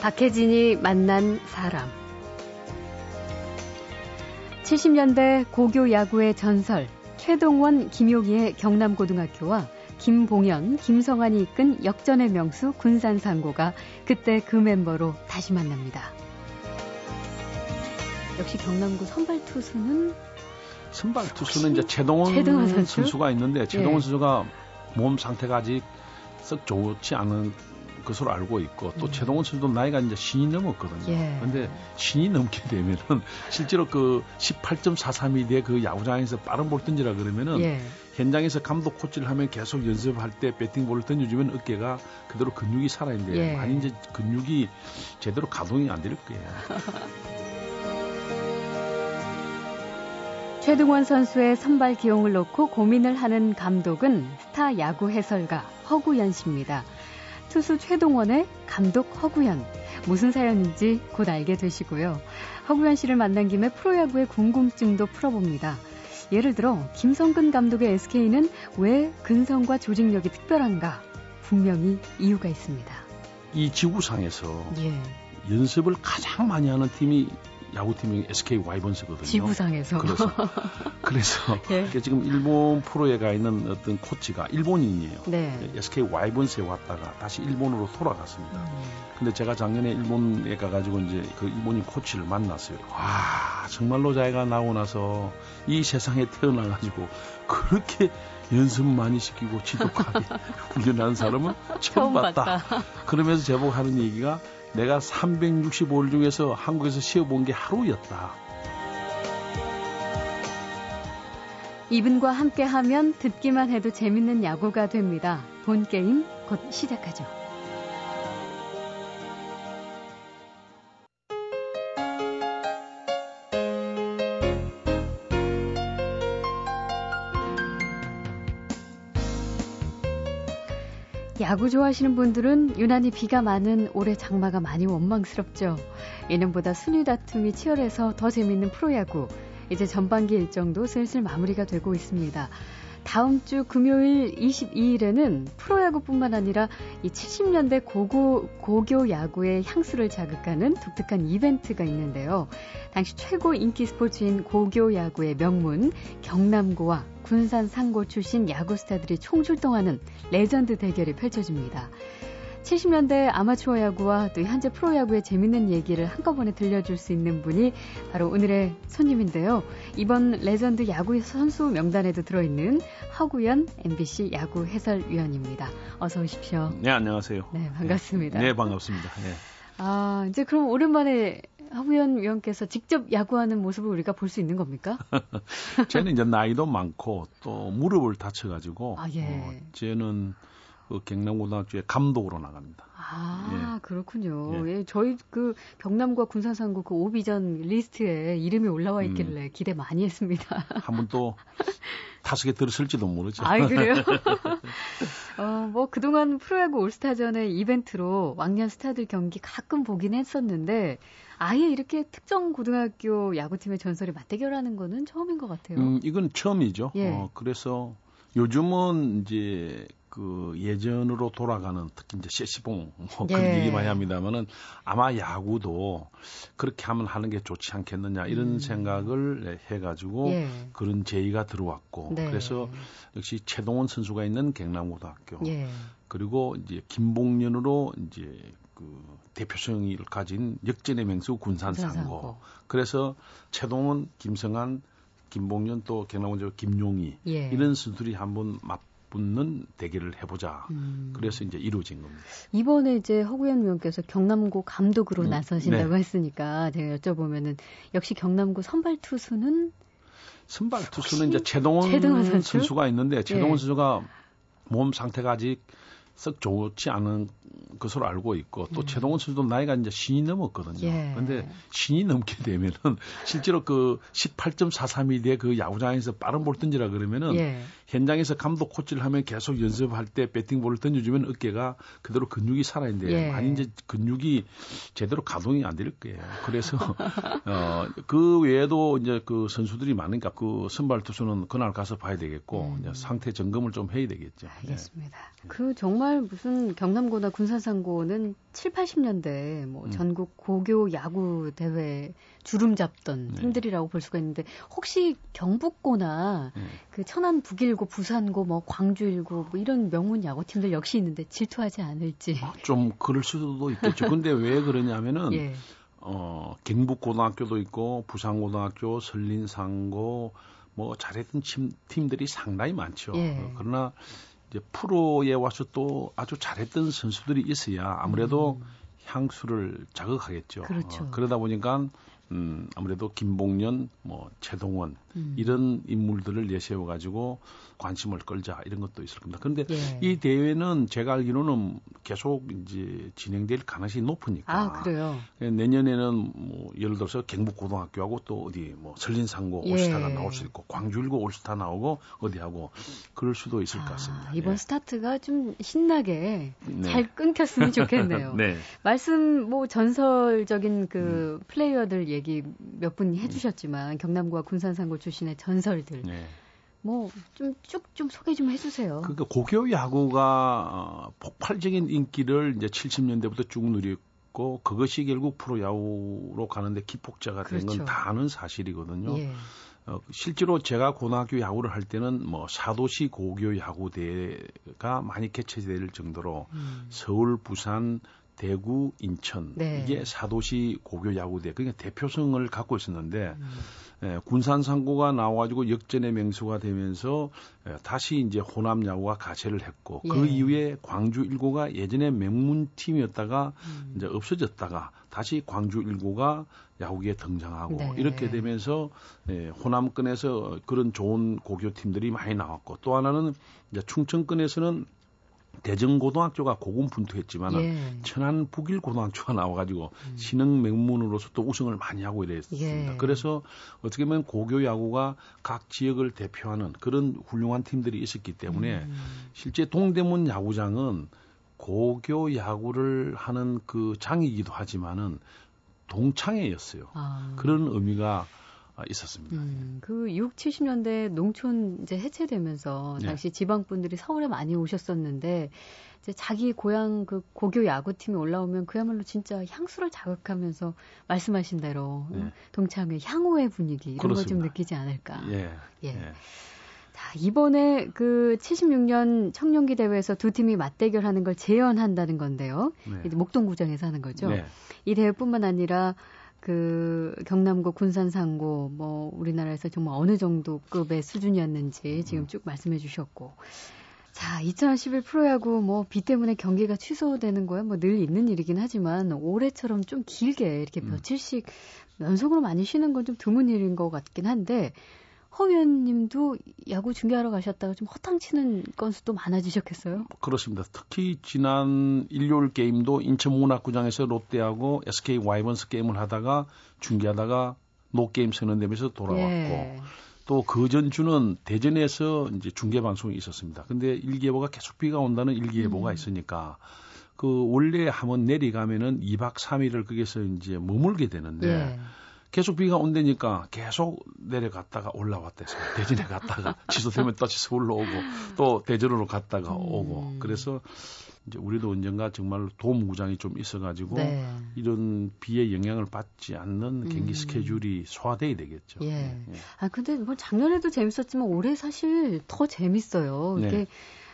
박혜진이 만난 사람. 70년대 고교 야구의 전설, 최동원, 김용희의 경남고등학교와 김봉현, 김성환이 이끈 역전의 명수 군산상고가 그때 그 멤버로 다시 만납니다. 역시 경남고 선발 투수는 선발 투수는 이제 최동원, 최동원 선수? 가 있는데 최동원 예. 선수가 몸 상태가 아직 썩 좋지 않은 것으로 알고 있고 또 음. 최동원 선수도 나이가 이제 신이 넘었거든요. 예. 근데 신이 넘게 되면은 실제로 그 18.43이 그 야구장에서 빠른 볼 던지라 그러면은 예. 현장에서 감독 코치를 하면 계속 연습할 때 배팅 볼을 던져주면 어깨가 그대로 근육이 살아있는데 예. 많이 이제 근육이 제대로 가동이 안 될 거예요. 최동원 선수의 선발 기용을 놓고 고민을 하는 감독은 스타 야구 해설가 허구연 씨입니다. 투수 최동원의 감독 허구연. 무슨 사연인지 곧 알게 되시고요. 허구연 씨를 만난 김에 프로야구의 궁금증도 풀어봅니다. 예를 들어 김성근 감독의 SK는 왜 근성과 조직력이 특별한가? 분명히 이유가 있습니다. 이 지구상에서 예. 연습을 가장 많이 하는 팀이 야구팀이 SK 와이번스거든요. 지구상에서. 그래서 그래서 예. 지금 일본 프로에 가 있는 어떤 코치가 일본인이에요. 네. SK 와이번스에 왔다가 다시 일본으로 돌아갔습니다. 음. 근데 제가 작년에 일본에 가가지고 이제 그 일본인 코치를 만났어요. 와 정말로 자기가 나오고 나서 이 세상에 태어나가지고 그렇게 연습 많이 시키고 지독하게 훈련하는 사람은 처음, 처음 봤다. 봤다. 그러면서 제목 하는 얘기가 내가 365일 중에서 한국에서 쉬어본 게 하루였다. 이분과 함께 하면 듣기만 해도 재밌는 야구가 됩니다. 본 게임 곧 시작하죠. 야구 좋아하시는 분들은 유난히 비가 많은 올해 장마가 많이 원망스럽죠. 예년보다 순위 다툼이 치열해서 더 재밌는 프로야구. 이제 전반기 일정도 슬슬 마무리가 되고 있습니다. 다음 주 금요일 22일에는 프로야구뿐만 아니라 이 70년대 고고, 고교 야구의 향수를 자극하는 독특한 이벤트가 있는데요. 당시 최고 인기 스포츠인 고교 야구의 명문 경남고와 군산 상고 출신 야구 스타들이 총출동하는 레전드 대결이 펼쳐집니다. 70년대 아마추어 야구와 또 현재 프로야구의 재밌는 얘기를 한꺼번에 들려줄 수 있는 분이 바로 오늘의 손님인데요. 이번 레전드 야구 선수 명단에도 들어있는 허구연 MBC 야구 해설위원입니다. 어서 오십시오. 네, 안녕하세요. 네, 반갑습니다. 네, 반갑습니다. 네. 아, 이제 그럼 오랜만에 허구연 위원께서 직접 야구하는 모습을 우리가 볼 수 있는 겁니까? 저는 이제 나이도 많고 또 무릎을 다쳐가지고 아, 예. 어, 저는 그 경남고등학교에 감독으로 나갑니다. 아, 예. 그렇군요. 예. 예. 저희 그 경남과 군산상고 그 OB전 리스트에 이름이 올라와 있길래 음. 기대 많이 했습니다. 한번 또 타석에 들어설지도 모르죠. 아, 그래요? 어, 뭐 그동안 프로야구 올스타전의 이벤트로 왕년 스타들 경기 가끔 보긴 했었는데 아예 이렇게 특정 고등학교 야구팀의 전설이 맞대결하는 거는 처음인 것 같아요. 음, 이건 처음이죠. 예. 어, 그래서 요즘은 이제 그 예전으로 돌아가는 특히 이제 세시봉 뭐 그런 예. 얘기 많이 합니다만은 아마 야구도 그렇게 하면 하는 게 좋지 않겠느냐 이런 음. 생각을 해가지고 예. 그런 제의가 들어왔고 네. 그래서 역시 최동원 선수가 있는 경남고등학교 예. 그리고 이제 김봉년으로 이제 그 대표성을 가진 역전의 맹수 군산상고 그래서 최동원, 김성한, 김봉년 또 경남고등학교 김용희 예. 이런 선수들이 한번 맞 붙는 대결을 해보자. 음. 그래서 이제 이루어진 겁니다. 이번에 이제 허구현 위원께서 경남고 감독으로 음. 나서신다고 네. 했으니까 제가 여쭤보면은 역시 경남고 선발 투수는 선발 투수는 이제 최동원, 최동원 선수? 선수가 있는데 최동원 예. 선수가 몸 상태가 아직 썩 좋지 않은 것으로 알고 있고 또 음. 최동원 선수도 나이가 이제 신이 넘었거든요. 예. 근데 신이 넘게 되면은 실제로 그 18.43이 돼그 야구장에서 빠른 볼 던지라 그러면은 예. 현장에서 감독 코치를 하면 계속 연습할 때 배팅 볼을 던져주면 어깨가 그대로 근육이 살아있는데 예. 많이 이제 근육이 제대로 가동이 안 될 거예요. 그래서 어, 그 외에도 이제 그 선수들이 많으니까 그 선발 투수는 그날 가서 봐야 되겠고 음. 이제 상태 점검을 좀 해야 되겠죠. 알겠습니다. 네. 그 정말 정말 무슨 경남고나 군산상고는 7, 80년대 뭐 음. 전국 고교 야구 대회 주름 잡던 네. 팀들이라고 볼 수가 있는데 혹시 경북고나 네. 그 천안 북일고 부산고 뭐 광주일고 뭐 이런 명문 야구 팀들 역시 있는데 질투하지 않을지. 아, 좀 그럴 수도 있겠죠. 근데 왜 그러냐면은 예. 어, 경북고등학교도 있고 부산고등학교, 설린상고 뭐 잘했던 팀, 팀들이 상당히 많죠. 예. 어, 그러나 이제 프로에 와서 또 아주 잘했던 선수들이 있어야 아무래도 음. 향수를 자극하겠죠. 그렇죠. 어, 그러다 보니까 음, 아무래도 김봉년, 뭐 최동원 음. 이런 인물들을 내세워 가지고 관심을 끌자 이런 것도 있을 겁니다. 그런데 예. 이 대회는 제가 알기로는 계속 이제 진행될 가능성이 높으니까. 아, 그래요. 예, 내년에는 뭐 예를 들어서 경북고등학교하고 또 어디 뭐 설린상고 예. 올스타가 나올 수 있고 광주일고 올스타 나오고 어디하고 그럴 수도 있을 아, 것 같습니다. 이번 예. 스타트가 좀 신나게 네. 잘 끊겼으면 좋겠네요. 네. 말씀 뭐 전설적인 그 음. 플레이어들 얘기 몇 분 해주셨지만 경남고와 군산상고 출신의 전설들. 네. 뭐좀 쭉좀 좀 소개 좀 해주세요. 그러니까 고교 야구가 어, 폭발적인 인기를 이제 70년대부터 쭉 누렸고 그것이 결국 프로 야구로 가는데 기폭자가 된 건다 그렇죠. 아는 사실이거든요. 예. 어, 실제로 제가 고등학교 야구를 할 때는 뭐 사도시 고교 야구 대회가 많이 개최될 정도로 음. 서울, 부산, 대구, 인천 네. 이게 사도시 고교 야구대 그러니까 대표성을 갖고 있었는데 음. 예, 군산 상고가 나와가지고 역전의 명수가 되면서 예, 다시 이제 호남 야구가 가세를 했고 그 예. 그 이후에 광주 일고가 예전에 명문 팀이었다가 음. 이제 없어졌다가 다시 광주 일고가 야구에 등장하고 네. 이렇게 되면서 예, 호남권에서 그런 좋은 고교 팀들이 많이 나왔고 또 하나는 이제 충청권에서는 대전고등학교가 고군분투했지만 예. 천안 북일고등학교가 나와가지고 음. 신흥 명문으로서 또 우승을 많이 하고 이랬습니다. 예. 그래서 어떻게 보면 고교 야구가 각 지역을 대표하는 그런 훌륭한 팀들이 있었기 때문에 음. 실제 동대문 야구장은 고교 야구를 하는 그 장이기도 하지만은 동창회였어요. 아. 그런 의미가 아, 있었습니다. 음, 그 6, 70년대 농촌 이제 해체되면서 네. 당시 지방 분들이 서울에 많이 오셨었는데 이제 자기 고향 그 고교 야구팀이 올라오면 그야말로 진짜 향수를 자극하면서 말씀하신 대로 네. 동창회 향후의 분위기 이런 걸 좀 느끼지 않을까. 예. 예. 예. 자, 이번에 그 76년 청룡기 대회에서 두 팀이 맞대결하는 걸 재현한다는 건데요. 네. 목동구장에서 하는 거죠. 네. 이 대회뿐만 아니라 그 경남고 군산상고 뭐 우리나라에서 정말 어느 정도 급의 수준이었는지 지금 쭉 말씀해 주셨고 자 2011 프로야구 뭐 비 때문에 경기가 취소되는 거야 뭐 늘 있는 일이긴 하지만 올해처럼 좀 길게 이렇게 음. 며칠씩 연속으로 많이 쉬는 건 좀 드문 일인 것 같긴 한데 허 의원님도 야구 중계하러 가셨다가 좀 허탕치는 건수도 많아지셨겠어요? 그렇습니다. 특히 지난 일요일 게임도 인천문학구장에서 롯데하고 SK 와이번스 게임을 하다가 중계하다가 노게임 선언되면서 돌아왔고 예. 또그 전주는 대전에서 이제 중계 방송이 있었습니다. 근데 일기예보가 계속 비가 온다는 일기예보가 음. 있으니까 그 원래 한번 내리가면은 2박 3일을 거기서 이제 머물게 되는데 예. 계속 비가 온다니까 계속 내려갔다가 올라왔대요. 대전에 갔다가 취소되면 다시 서울로 오고 또 대전으로 갔다가 오고 음. 그래서 이제 우리도 언젠가 정말 도움구장이 좀 있어가지고 네. 이런 비의 영향을 받지 않는 경기 음. 스케줄이 소화돼야 되겠죠. 예. 예. 아 근데 뭐 작년에도 재밌었지만 올해 사실 더 재밌어요. 이게 네.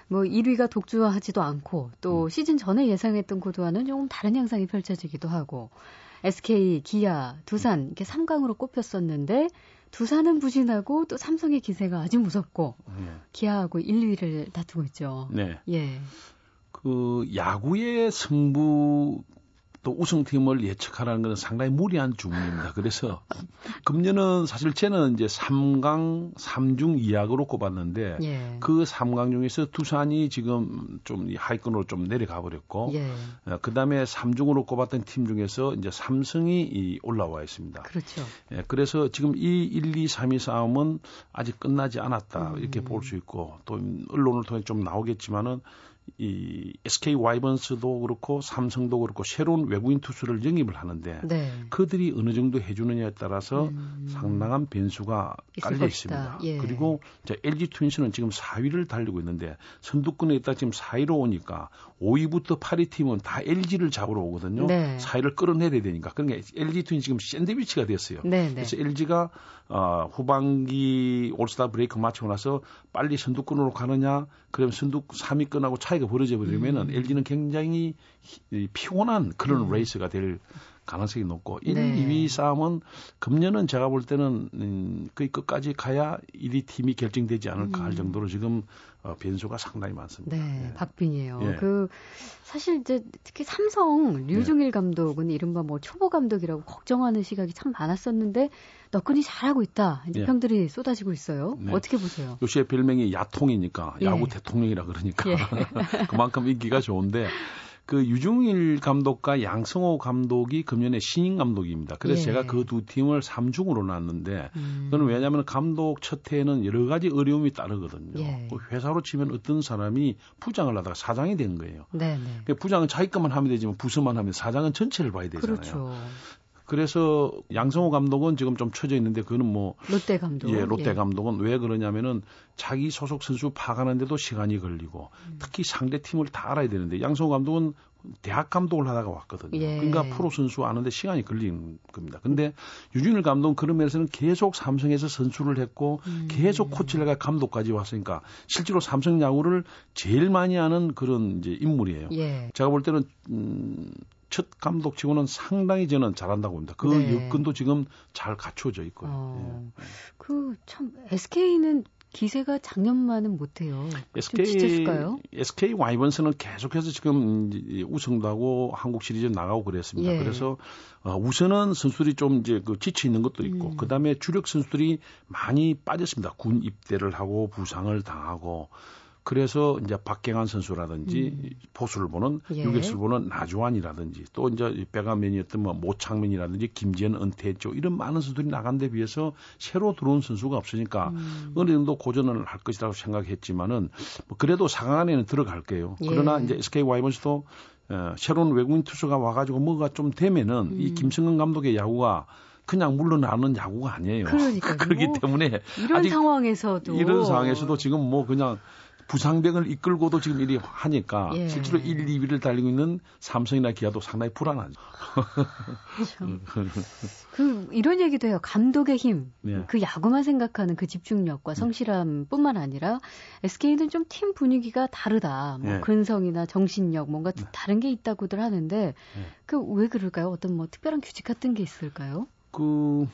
뭐 1위가 독주하지도 않고 또 음. 시즌 전에 예상했던 구도와는 조금 다른 양상이 펼쳐지기도 하고 SK, 기아, 두산 이렇게 3강으로 꼽혔었는데 두산은 부진하고 또 삼성의 기세가 아주 무섭고 네. 기아하고 1, 2위를 다투고 있죠. 네. 예. 그 야구의 승부 또 우승팀을 예측하라는 것은 상당히 무리한 주문입니다. 그래서 금년은 사실 쟤는 이제 3강 3중 2약으로 꼽았는데 예. 그 3강 중에서 두산이 지금 좀 하위권으로 좀 내려가 버렸고 예. 어, 그다음에 3중으로 꼽았던 팀 중에서 이제 삼성이 올라와 있습니다. 그렇죠. 예, 그래서 지금 이 1, 2, 3위 싸움은 아직 끝나지 않았다. 음. 이렇게 볼 수 있고 또 언론을 통해 좀 나오겠지만은 이 SK 와이번스도 그렇고 삼성도 그렇고 새로운 외국인 투수를 영입을 하는데 네. 그들이 어느 정도 해주느냐에 따라서 음. 상당한 변수가 깔려 있습니다. 예. 그리고 이제 LG 트윈스는 지금 4위를 달리고 있는데 선두권에 있다 지금 4위로 오니까 5위부터 8위 팀은 다 LG를 잡으러 오거든요. 네. 4위를 끌어내야 되니까 그러니까 LG 트윈스 지금 샌드위치가 됐어요. 네, 네. 그래서 LG가 어, 후반기 올스타 브레이크 마치고 나서 빨리 선두권으로 가느냐, 그러면 선두 3위권하고 차이 가 벌어져 버리면은 음. LG는 굉장히 피곤한 그런 음. 레이스가 될 가능성이 높고 1, 네. 2위 싸움은 금년은 제가 볼 때는 음, 거의 끝까지 가야 1위 팀이 결정되지 않을까 음. 할 정도로 지금 어, 변수가 상당히 많습니다. 네, 예. 박빙이에요. 예. 그 사실 이제 특히 삼성 류중일 예. 감독은 이른바 뭐 초보 감독이라고 걱정하는 시각이 참 많았었는데 너끈히 잘하고 있다. 이제 예. 평들이 쏟아지고 있어요. 네. 어떻게 보세요? 요시의 별명이 야통이니까 야구 예. 대통령이라 그러니까 예. 그만큼 인기가 좋은데 그 유중일 감독과 양성호 감독이 금년에 신인 감독입니다. 그래서 예. 제가 그 두 팀을 3중으로 놨는데 음. 그는 왜냐하면 감독 첫 해에는 여러 가지 어려움이 따르거든요. 예. 그 회사로 치면 어떤 사람이 부장을 하다가 사장이 된 거예요. 네네. 네. 부장은 자기 것만 하면 되지만 부서만 하면 사장은 전체를 봐야 되잖아요. 그렇죠. 그래서 양성호 감독은 지금 좀 처져 있는데 그거는 뭐 롯데 감독 예 롯데 예. 감독은 왜 그러냐면은 자기 소속 선수 파가는데도 시간이 걸리고 음. 특히 상대 팀을 다 알아야 되는데 양성호 감독은 대학 감독을 하다가 왔거든요. 예. 그러니까 프로 선수 아는데 시간이 걸리는 겁니다. 근데 유준일 감독은 그런 면에서는 계속 삼성에서 선수를 했고 음. 계속 코치를 가 감독까지 왔으니까 실제로 삼성 야구를 제일 많이 하는 그런 이제 인물이에요. 예. 제가 볼 때는 음, 첫 감독치고는 상당히 저는 잘한다고 봅니다. 그 네. 여건도 지금 잘 갖춰져 있고요. 어, 예. 그참 SK는 기세가 작년만은 못해요. SK SK 와이번스는 계속해서 지금 우승도 하고 한국 시리즈 나가고 그랬습니다. 예. 그래서 어, 우선은 선수들이 좀 이제 그 지쳐 있는 것도 있고 음. 그 다음에 주력 선수들이 많이 빠졌습니다. 군 입대를 하고 부상을 당하고 그래서 이제 박경환 선수라든지 음. 포수를 보는 예. 유격수를 보는 나주환이라든지 또 이제 백암면이었던 뭐 모창면이라든지 김지현 은퇴했죠. 이런 많은 선수들이 나간 데 비해서 새로 들어온 선수가 없으니까 음. 어느 정도 고전을 할 것이라고 생각했지만은 뭐 그래도 상황 안에는 들어갈 게요. 예. 그러나 이제 SK 와이번스도 어, 새로운 외국인 투수가 와가지고 뭐가 좀 되면은 음. 이 김승근 감독의 야구가 그냥 물러나는 야구가 아니에요. 그러니까 그렇기 때문에 이런 상황에서도 이런 상황에서도 지금 뭐 그냥 부상병을 이끌고도 지금 이리 하니까 예. 실제로 1, 2위를 달리고 있는 삼성이나 기아도 상당히 불안하죠. 그 이런 얘기도 해요. 감독의 힘, 예. 그 야구만 생각하는 그 집중력과 네. 성실함뿐만 아니라 SK는 좀 팀 분위기가 다르다. 뭐 예. 근성이나 정신력 뭔가 네. 다른 게 있다고들 하는데 예. 그왜 그럴까요? 어떤 뭐 특별한 규칙 같은 게 있을까요? 그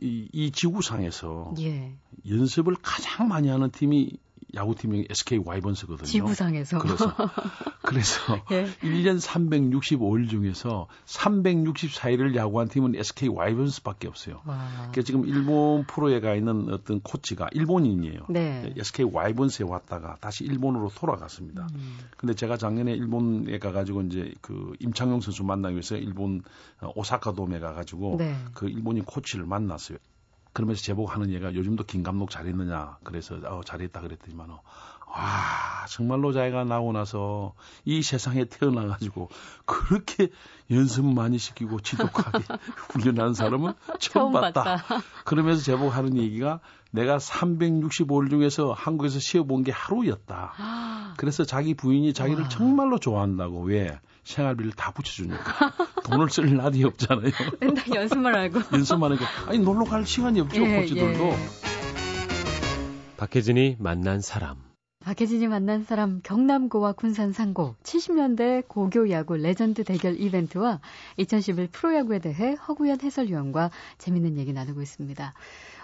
이, 이 지구상에서 예. 연습을 가장 많이 하는 팀이 야구팀이 SK 와이번스거든요. 지구상에서. 그래서 그래서 예. 1년 365일 중에서 364일을 야구한 팀은 SK 와이번스밖에 없어요. 그러니까 지금 일본 프로에 가 있는 어떤 코치가 일본인이에요. 네. SK 와이번스에 왔다가 다시 일본으로 돌아갔습니다. 음. 근데 제가 작년에 일본에 가가지고 이제 그 임창용 선수 만나기 위해서 일본 오사카 돔에 가가지고 네. 그 일본인 코치를 만났어요. 그러면서 제보고 하는 얘가 요즘도 김 감독 잘했느냐. 그래서 어, 잘했다 그랬더니만 어, 와 정말로 자기가 나오고 나서 이 세상에 태어나가지고 그렇게 연습 많이 시키고 지독하게 훈련하는 사람은 처음, 처음 봤다. 봤다. 그러면서 제보하는 얘기가 내가 365일 중에서 한국에서 쉬어본 게 하루였다. 아. 그래서 자기 부인이 자기를 와. 정말로 좋아한다고 왜 생활비를 다 부쳐주니까 돈을 쓸 날이 없잖아요. 맨날 연습만 하고. 연습만 하니까 아니 놀러 갈 시간이 없죠 예, 코치들도. 예. 박혜진이 만난 사람. 박혜진이 만난 사람 경남고와 군산 상고 70년대 고교 야구 레전드 대결 이벤트와 2011 프로야구에 대해 허구연 해설위원과 재밌는 얘기 나누고 있습니다.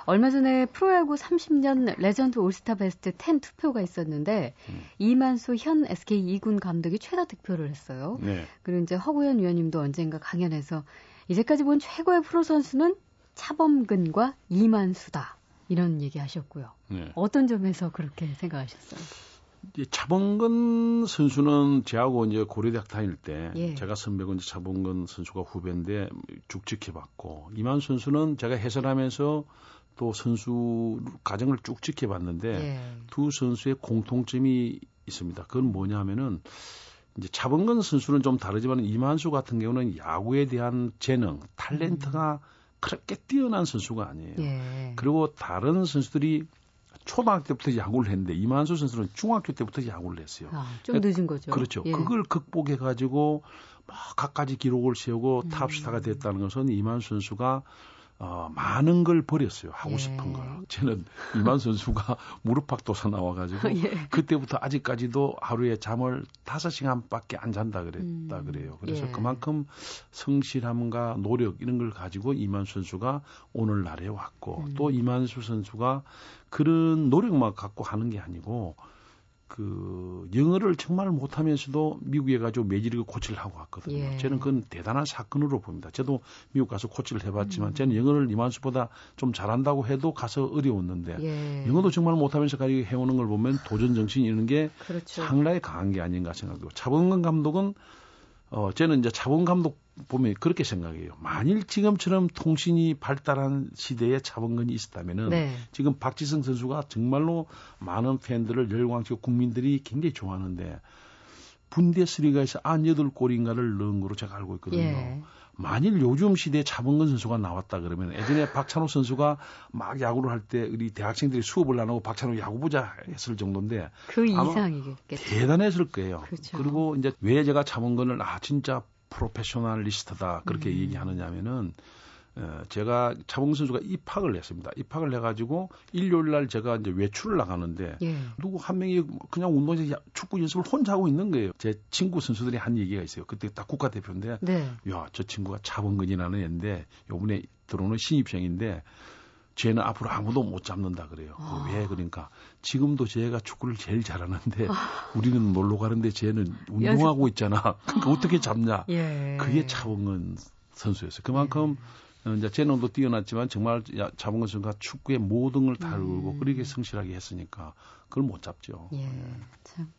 얼마 전에 프로야구 30년 레전드 올스타 베스트 10 투표가 있었는데 음. 이만수 현 SK 2군 감독이 최다 득표를 했어요. 네. 그리고 이제 허구연 위원님도 언젠가 강연에서 이제까지 본 최고의 프로 선수는 차범근과 이만수다. 이런 얘기 하셨고요. 네. 어떤 점에서 그렇게 생각하셨어요? 차범근 선수는 제하고 이제 고려대학 다닐 때 예. 제가 선배고 이제 차범근 선수가 후배인데 쭉 지켜봤고 이만 선수는 제가 해설하면서 또 선수 과정을 쭉 지켜봤는데 예. 두 선수의 공통점이 있습니다. 그건 뭐냐면은 이제 차범근 선수는 좀 다르지만 이만수 같은 경우는 야구에 대한 재능, 탤런트가 음. 그렇게 뛰어난 선수가 아니에요. 예. 그리고 다른 선수들이 초등학교 때부터 야구를 했는데 이만수 선수는 중학교 때부터 야구를 했어요. 아, 좀 늦은 거죠. 그렇죠. 예. 그걸 극복해 가지고 막 갖가지 기록을 세우고 음. 탑스타가 됐다는 것은 이만수 선수가 어, 많은 걸 버렸어요. 하고 예. 싶은 걸. 저는 이만 선수가 무릎팍도사 나와가지고 예. 그때부터 아직까지도 하루에 잠을 다섯 시간밖에 안 잔다 그랬다 음. 그래요. 그래서 예. 그만큼 성실함과 노력 이런 걸 가지고 이만 선수가 오늘날에 왔고 음. 또 이만수 선수가 그런 노력만 갖고 하는 게 아니고 그 영어를 정말 못하면서도 미국에 가지고 매지리그 코치를 하고 왔거든요. 예. 저는 그건 대단한 사건으로 봅니다. 저도 미국 가서 코치를 해봤지만 음. 저는 영어를 이만수보다 좀 잘한다고 해도 가서 어려웠는데 예. 영어도 정말 못하면서 가지고 해오는 걸 보면 도전 정신이 있는 게 그렇죠. 상당히 강한 게 아닌가 생각하고 차범근 감독은 어, 저는 이제 차범 감독 보면 그렇게 생각해요. 만일 지금처럼 통신이 발달한 시대에 차범근이 있었다면은 네. 지금 박지성 선수가 정말로 많은 팬들을 열광시키고 국민들이 굉장히 좋아하는데 분데스리가에서 안 여덟 골인가를 넣은 거로 제가 알고 있거든요. 예. 만일 요즘 시대에 차범근 선수가 나왔다 그러면 예전에 박찬호 선수가 막 야구를 할 때 우리 대학생들이 수업을 안 하고 박찬호 야구 보자 했을 정도인데 그 이상이겠죠. 대단했을 거예요. 그렇죠. 그리고 이제 왜 제가 차범근을 아 진짜 프로페셔널리스트다 그렇게 음. 얘기하느냐면은 어, 제가 차범근 선수가 입학을 했습니다. 입학을 해가지고 일요일 날 제가 이제 외출을 나가는데 예. 누구 한 명이 그냥 운동장에서 축구 연습을 혼자 하고 있는 거예요. 제 친구 선수들이 한 얘기가 있어요. 그때 딱 국가대표인데, 네. 야, 저 친구가 차범근이라는 애인데 요번에 들어오는 신입생인데 쟤는 앞으로 아무도 못 잡는다 그래요. 아. 왜 그러니까 지금도 쟤가 축구를 제일 잘하는데 아. 우리는 놀러 가는데 쟤는 운동하고 있잖아. 그러니까 어떻게 잡냐? 예. 그게 차범근 선수였어요. 그만큼 예. 어, 이제 재능도 뛰어났지만 정말 잡은 것은가 축구의 모든 걸 다루고 음. 그렇게 성실하게 했으니까 그걸 못 잡죠. 예, 예. 참.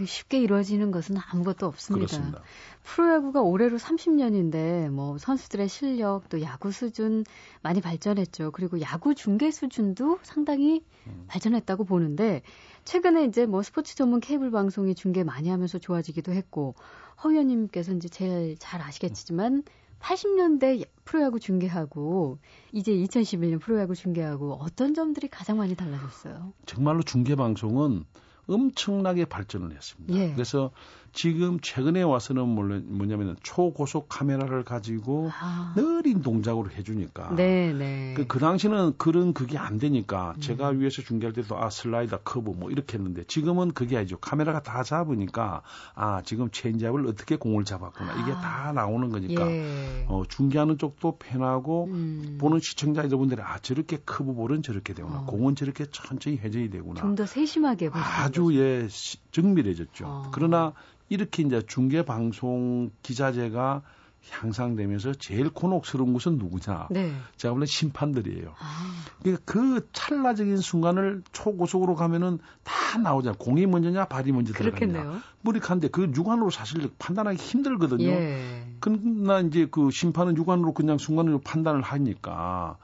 그 쉽게 이루어지는 것은 아무것도 없습니다. 그렇습니다. 프로야구가 올해로 30년인데 뭐 선수들의 실력 또 야구 수준 많이 발전했죠. 그리고 야구 중계 수준도 상당히 음. 발전했다고 보는데 최근에 이제 뭐 스포츠 전문 케이블 방송이 중계 많이 하면서 좋아지기도 했고 허 의원님께서 이제 제일 잘 아시겠지만 80년대 프로야구 중계하고 이제 2011년 프로야구 중계하고 어떤 점들이 가장 많이 달라졌어요? 정말로 중계 방송은 엄청나게 발전을 했습니다. 예. 그래서 지금 최근에 와서는 물론 뭐냐면 초고속 카메라를 가지고 아. 느린 동작으로 해주니까. 네, 네. 그, 그 당시는 그런 그게 안 되니까 음. 제가 위에서 중계할 때도 아 슬라이더 커브 뭐 이렇게 했는데 지금은 그게 아니죠. 카메라가 다 잡으니까 아 지금 체인지업을 어떻게 공을 잡았구나 이게 아. 다 나오는 거니까 예. 어, 중계하는 쪽도 편하고 음. 보는 시청자 여러분들이 아 저렇게 커브 볼은 저렇게 되구나 어. 공은 저렇게 천천히 회전이 되구나. 좀 더 세심하게 아주 예 정밀해졌죠. 어. 그러나 이렇게 이제 중계 방송 기자재가 향상되면서 제일 곤혹스러운 것은 누구냐? 네. 제가 보는 심판들이에요. 아. 그러니까 그 찰나적인 순간을 초고속으로 가면은 다 나오잖아요. 공이 먼저냐, 발이 먼저 들어가냐. 무리한데 그 육안으로 사실 판단하기 힘들거든요. 예. 그러나 이제 그 심판은 육안으로 그냥 순간으로 판단을 하니까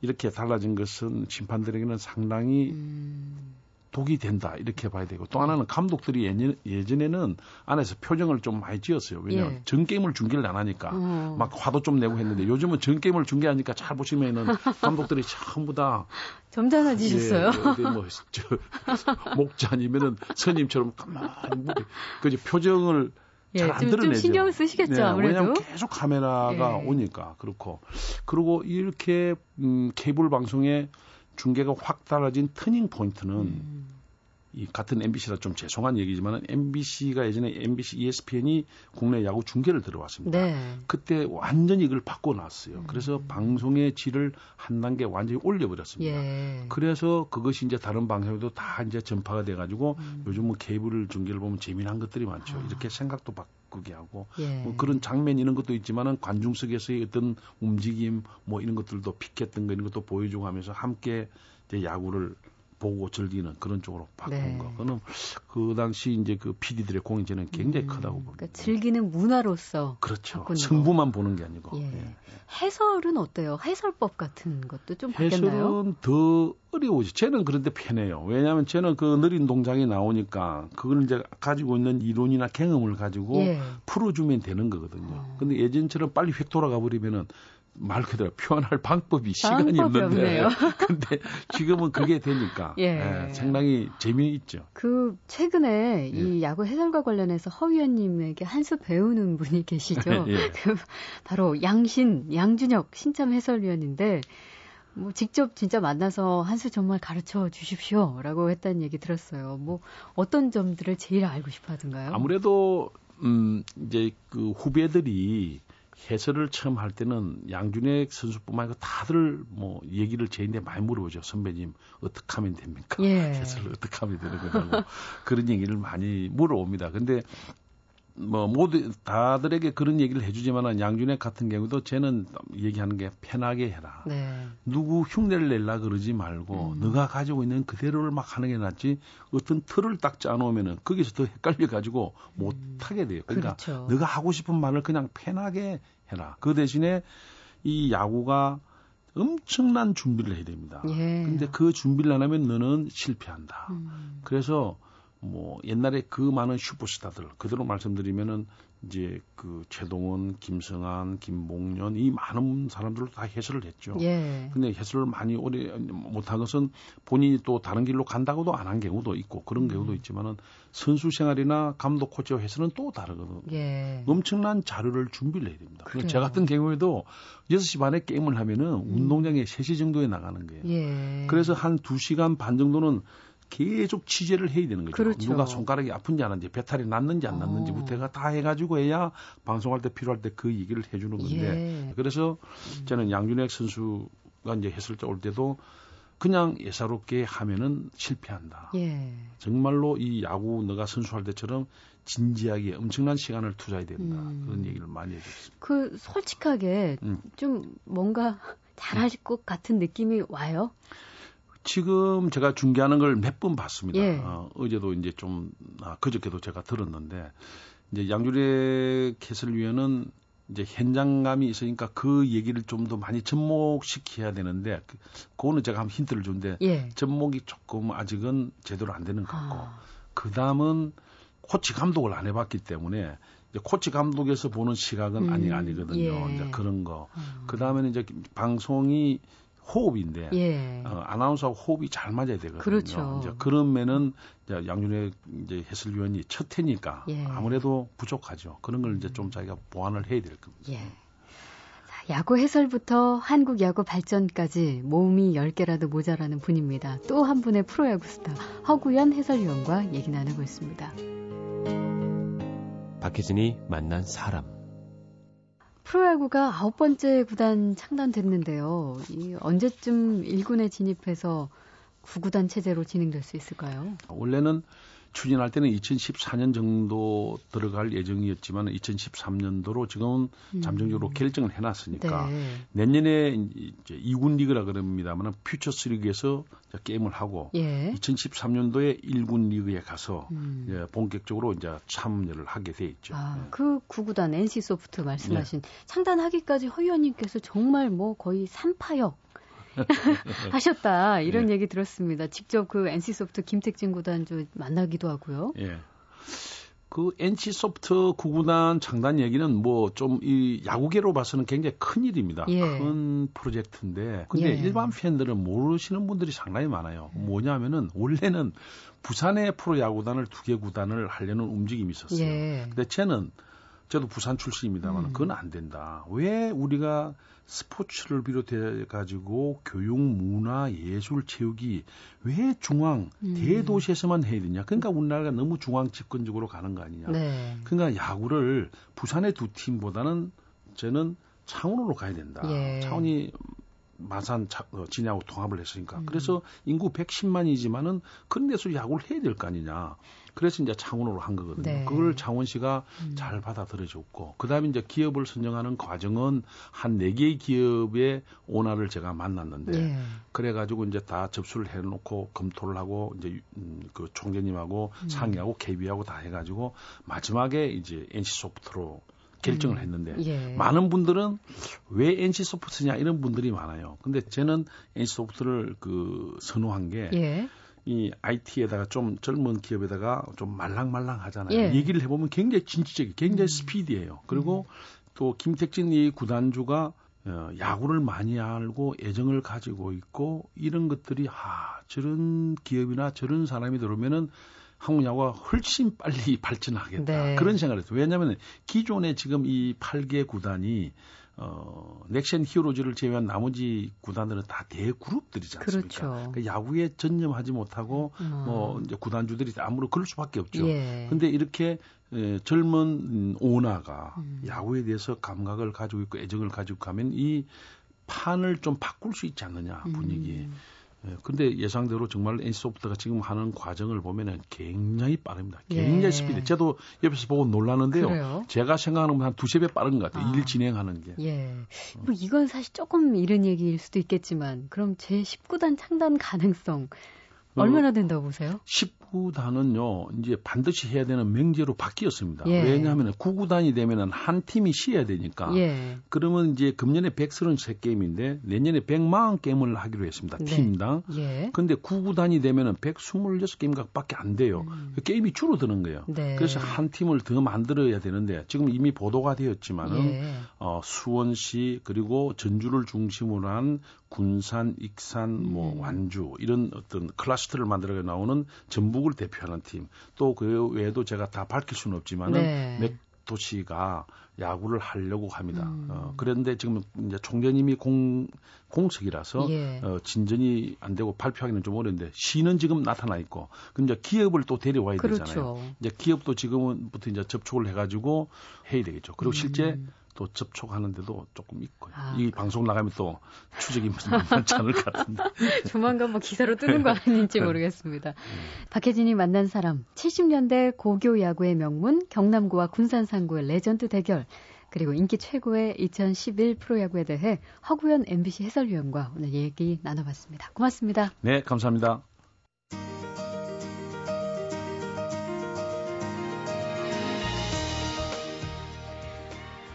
이렇게 달라진 것은 심판들에게는 상당히 음. 독이 된다 이렇게 봐야 되고 또 하나는 감독들이 예전, 예전에는 안에서 표정을 좀 많이 지었어요. 왜냐하면 예. 전 게임을 중계를 안 하니까 어. 막 화도 좀 내고 했는데 요즘은 전 게임을 중계하니까 잘 보시면은 감독들이 전부 다 점잖아지셨어요. 예, 뭐, 저, 목자 아니면은 스님처럼 가만히 그 표정을 예, 잘안 드러내죠. 좀 신경 쓰시겠죠, 네, 아무래도. 왜냐하면 계속 카메라가 예. 오니까 그렇고 그리고 이렇게 음, 케이블 방송에 중계가 확 달라진 터닝 포인트는 음. 이 같은 MBC라 좀 죄송한 얘기지만 MBC가 예전에 MBC ESPN이 국내 야구 중계를 들어왔습니다. 네. 그때 완전히 이걸 바꿔놨어요. 음. 그래서 방송의 질을 한 단계 완전히 올려버렸습니다. 예. 그래서 그것이 이제 다른 방송에도 다 이제 전파가 돼가지고 음. 요즘은 뭐 케이블 중계를 보면 재미난 것들이 많죠. 아. 이렇게 생각도 바꾸게 하고 예. 뭐 그런 장면 이런 것도 있지만은 관중석에서의 어떤 움직임 뭐 이런 것들도 피켓 등거 이런 것도 보여주고 하면서 함께 이제 야구를 보고 즐기는 그런 쪽으로 바꾼 네. 거. 그는 그 당시 이제 그 PD들의 공연제는 굉장히 음, 크다고 봅니다. 그러니까 즐기는 문화로서 그렇죠. 승부만 보는 게 아니고. 예. 예. 해설은 어때요? 해설법 같은 것도 좀 바뀌었나요? 해설은 더 어려우지. 쟤는 그런데 편해요. 왜냐하면 쟤는 그 느린 동작이 나오니까 그걸 이제 가지고 있는 이론이나 경험을 가지고 예. 풀어주면 되는 거거든요. 어. 근데 예전처럼 빨리 휙 돌아가 버리면은 말 그대로 표현할 방법이 시간이 없는데 근데 지금은 그게 되니까 예. 예, 상당히 재미있죠. 그 최근에 예. 이 야구 해설과 관련해서 허 위원님에게 한 수 배우는 분이 계시죠. 예. 그 바로 양신 양준혁 신참 해설위원인데 뭐 직접 진짜 만나서 한 수 정말 가르쳐 주십시오라고 했다는 얘기 들었어요. 뭐 어떤 점들을 제일 알고 싶어 하던가요? 아무래도 음 이제 그 후배들이 해설을 처음 할 때는 양준혁 선수뿐만 아니라 다들 뭐 얘기를 제인데 많이 물어보죠. 선배님 어떻게 하면 됩니까? 예. 해설을 어떻게 하면 되는 거냐고 그런 얘기를 많이 물어옵니다. 근데 뭐 모두 다들에게 그런 얘기를 해주지만은 양준혁 같은 경우도 쟤는 얘기하는 게 편하게 해라. 네. 누구 흉내를 낼라 그러지 말고 음. 너가 가지고 있는 그대로를 막 하는 게 낫지 어떤 틀을 딱 짜놓으면은 거기서 더 헷갈려 가지고 못 음. 하게 돼요. 그러니까 그렇죠. 너가 하고 싶은 말을 그냥 편하게 해라. 그 대신에 이 야구가 엄청난 준비를 해야 됩니다. 예. 근데 그 준비를 안 하면 너는 실패한다. 음. 그래서 뭐 옛날에 그 많은 슈퍼스타들 그대로 말씀드리면은 이제 그 최동원, 김성한, 김봉년 이 많은 사람들도 다 해설을 했죠. 예. 근데 해설을 많이 오래 못한 것은 본인이 또 다른 길로 간다고도 안 한 경우도 있고 그런 음. 경우도 있지만은 선수 생활이나 감독 코치와 해설은 또 다르거든요. 예. 엄청난 자료를 준비를 해야 됩니다. 그래서 제 같은 경우에도 6시 반에 게임을 하면은 음. 운동장에 3시 정도에 나가는 거예요. 예. 그래서 한 2시간 반 정도는 계속 취재를 해야 되는 거죠. 그렇죠. 누가 손가락이 아픈지 안 하는지 배탈이 났는지 안 났는지부터가 어. 다 해가지고 해야 방송할 때 필요할 때 그 얘기를 해주는 건데 예. 그래서 저는 양준혁 선수가 이제 했을 때 올 때도 그냥 예사롭게 하면은 실패한다. 예. 정말로 이 야구 너가 선수할 때처럼 진지하게 엄청난 시간을 투자해야 된다. 음. 그런 얘기를 많이 해줬습니다. 그 솔직하게 음. 좀 뭔가 잘하실 것 같은 느낌이 와요? 지금 제가 중계하는 걸 몇 번 봤습니다. 예. 어, 어제도 이제 좀 아, 그저께도 제가 들었는데 이제 양주래 해설위원은 이제 현장감이 있으니까 그 얘기를 좀 더 많이 접목시켜야 되는데 그, 그거는 제가 한번 힌트를 준데 예. 접목이 조금 아직은 제대로 안 되는 것 같고 아. 그 다음은 코치 감독을 안 해봤기 때문에 이제 코치 감독에서 보는 시각은 음, 아니 아니거든요. 예. 이제 그런 거. 음. 그 다음에는 이제 방송이 호흡인데 예. 어, 아나운서하고 호흡이 잘 맞아야 되거든요. 그렇죠. 이제 그런 면은 이제 양준혁 이제 해설위원이 첫 해니까 예. 아무래도 부족하죠. 그런 걸 이제 좀 자기가 보완을 해야 될 겁니다. 예. 자, 야구 해설부터 한국 야구 발전까지 몸이 10개라도 모자라는 분입니다. 또 한 분의 프로야구 스타 허구연 해설위원과 얘기 나누고 있습니다. 박혜진이 만난 사람 프로야구가 아홉 번째 구단 창단됐는데요. 이 언제쯤 1군에 진입해서 9구단 체제로 진행될 수 있을까요? 원래는 추진할 때는 2014년 정도 들어갈 예정이었지만 2013년도로 지금은 음. 잠정적으로 결정을 해놨으니까 네. 내년에 이제 2군 리그라 그럽니다만 퓨처스 리그에서 게임을 하고 예. 2013년도에 1군 리그에 가서 음. 이제 본격적으로 이제 참여를 하게 돼 있죠. 아, 네. 그 구구단 NC 소프트 말씀하신 네. 창단하기까지 허 의원님께서 정말 뭐 거의 산파역 하셨다 이런 예. 얘기 들었습니다. 직접 그 NC 소프트 김택진 구단주 만나기도 하고요. 예. 그 NC 소프트 구구단 창단 얘기는 뭐 좀 이 야구계로 봐서는 굉장히 큰 일입니다. 예. 큰 프로젝트인데 근데 예. 일반 팬들은 모르시는 분들이 상당히 많아요. 뭐냐면은 원래는 부산의 프로 야구단을 두 개 구단을 하려는 움직임이 있었어요. 예. 근데 쟤는 저도 부산 출신입니다만 음. 그건 안 된다. 왜 우리가 스포츠를 비롯해 가지고 교육, 문화, 예술, 체육이 왜 중앙 음. 대도시에서만 해야 되냐? 그러니까 우리나라가 너무 중앙 집권적으로 가는 거 아니냐? 네. 그러니까 야구를 부산의 두 팀보다는 저는 창원으로 가야 된다. 예. 창원이 마산 어, 진야하고 통합을 했으니까. 음. 그래서 인구 110만이지만은 그런 데서 야구를 해야 될 거 아니냐. 그래서 이제 창원으로 한 거거든요. 네. 그걸 창원시가 음. 잘 받아들여줬고, 그 다음에 이제 기업을 선정하는 과정은 한 네 개의 기업의 오너를 제가 만났는데, 예. 그래가지고 이제 다 접수를 해놓고 검토를 하고, 이제 음, 그 총재님하고 음. 상의하고 KB하고 다 해가지고, 마지막에 이제 NC소프트로 결정을 음. 했는데 예. 많은 분들은 왜 NC 소프트냐 이런 분들이 많아요. 근데 저는 NC 소프트를 그 선호한 게 예. 이 IT에다가 좀 젊은 기업에다가 좀 말랑말랑 하잖아요. 예. 얘기를 해보면 굉장히 진취적이, 굉장히 음. 스피디해요. 그리고 음. 또 김택진 이 구단주가 어, 야구를 많이 알고 애정을 가지고 있고 이런 것들이 아 저런 기업이나 저런 사람이 들어오면은 한국 야구가 훨씬 빨리 발전하겠다 네. 그런 생각을 했어요. 왜냐하면 기존에 지금 이 8개 구단이 어, 넥션 히어로즈를 제외한 나머지 구단들은 다 대그룹들이지 않습니까? 그렇죠. 그러니까 야구에 전념하지 못하고 음. 뭐 이제 구단주들이 아무로 그럴 수밖에 없죠. 예. 근데 이렇게 에, 젊은 오나가 음. 야구에 대해서 감각을 가지고 있고 애정을 가지고 가면 이 판을 좀 바꿀 수 있지 않느냐 분위기. 음. 예, 근데 예상대로 정말 NC소프트가 지금 하는 과정을 보면은 굉장히 빠릅니다. 굉장히 예. 스피드. 저도 옆에서 보고 놀랐는데요. 그래요? 제가 생각하는 한 두세 배 빠른 것 같아요. 아. 일 진행하는 게. 예. 뭐 이건 사실 조금 이른 얘기일 수도 있겠지만 그럼 제 19단 창단 가능성 얼마나 된다고 보세요? 19단은요, 이제 반드시 해야 되는 명제로 바뀌었습니다. 예. 왜냐하면 9구단이 되면은 한 팀이 쉬어야 되니까. 예. 그러면 이제 금년에 133게임인데 내년에 100만 게임을 하기로 했습니다. 네. 팀당. 예. 근데 9구단이 되면은 126게임각밖에 안 돼요. 음. 그 게임이 줄어드는 거예요. 네. 그래서 한 팀을 더 만들어야 되는데 지금 이미 보도가 되었지만은 예. 어, 수원시 그리고 전주를 중심으로 한 군산, 익산, 뭐 음. 완주 이런 어떤 클러스터를 만들어 나오는 전북을 대표하는 팀. 또 그 외에도 제가 다 밝힐 수는 없지만은 네. 몇 도시가 야구를 하려고 합니다. 음. 어, 그런데 지금 이제 총재님이 공 공석이라서 예. 어, 진전이 안 되고 발표하기는 좀 어려운데 시는 지금 나타나 있고 근데 기업을 또 데려와야 그렇죠. 되잖아요. 이제 기업도 지금부터 이제 접촉을 해가지고 해야 되겠죠. 그리고 실제 음. 또 접촉하는데도 조금 있고요. 아, 이 방송 나가면 또 추적이 많지 않을 것 같은데. 조만간 뭐 기사로 뜨는 거 아닌지 네. 모르겠습니다. 음. 박혜진이 만난 사람, 70년대 고교 야구의 명문 경남고와 군산 상고의 레전드 대결, 그리고 인기 최고의 2011 프로야구에 대해 허구현 MBC 해설위원과 오늘 얘기 나눠봤습니다. 고맙습니다. 네, 감사합니다.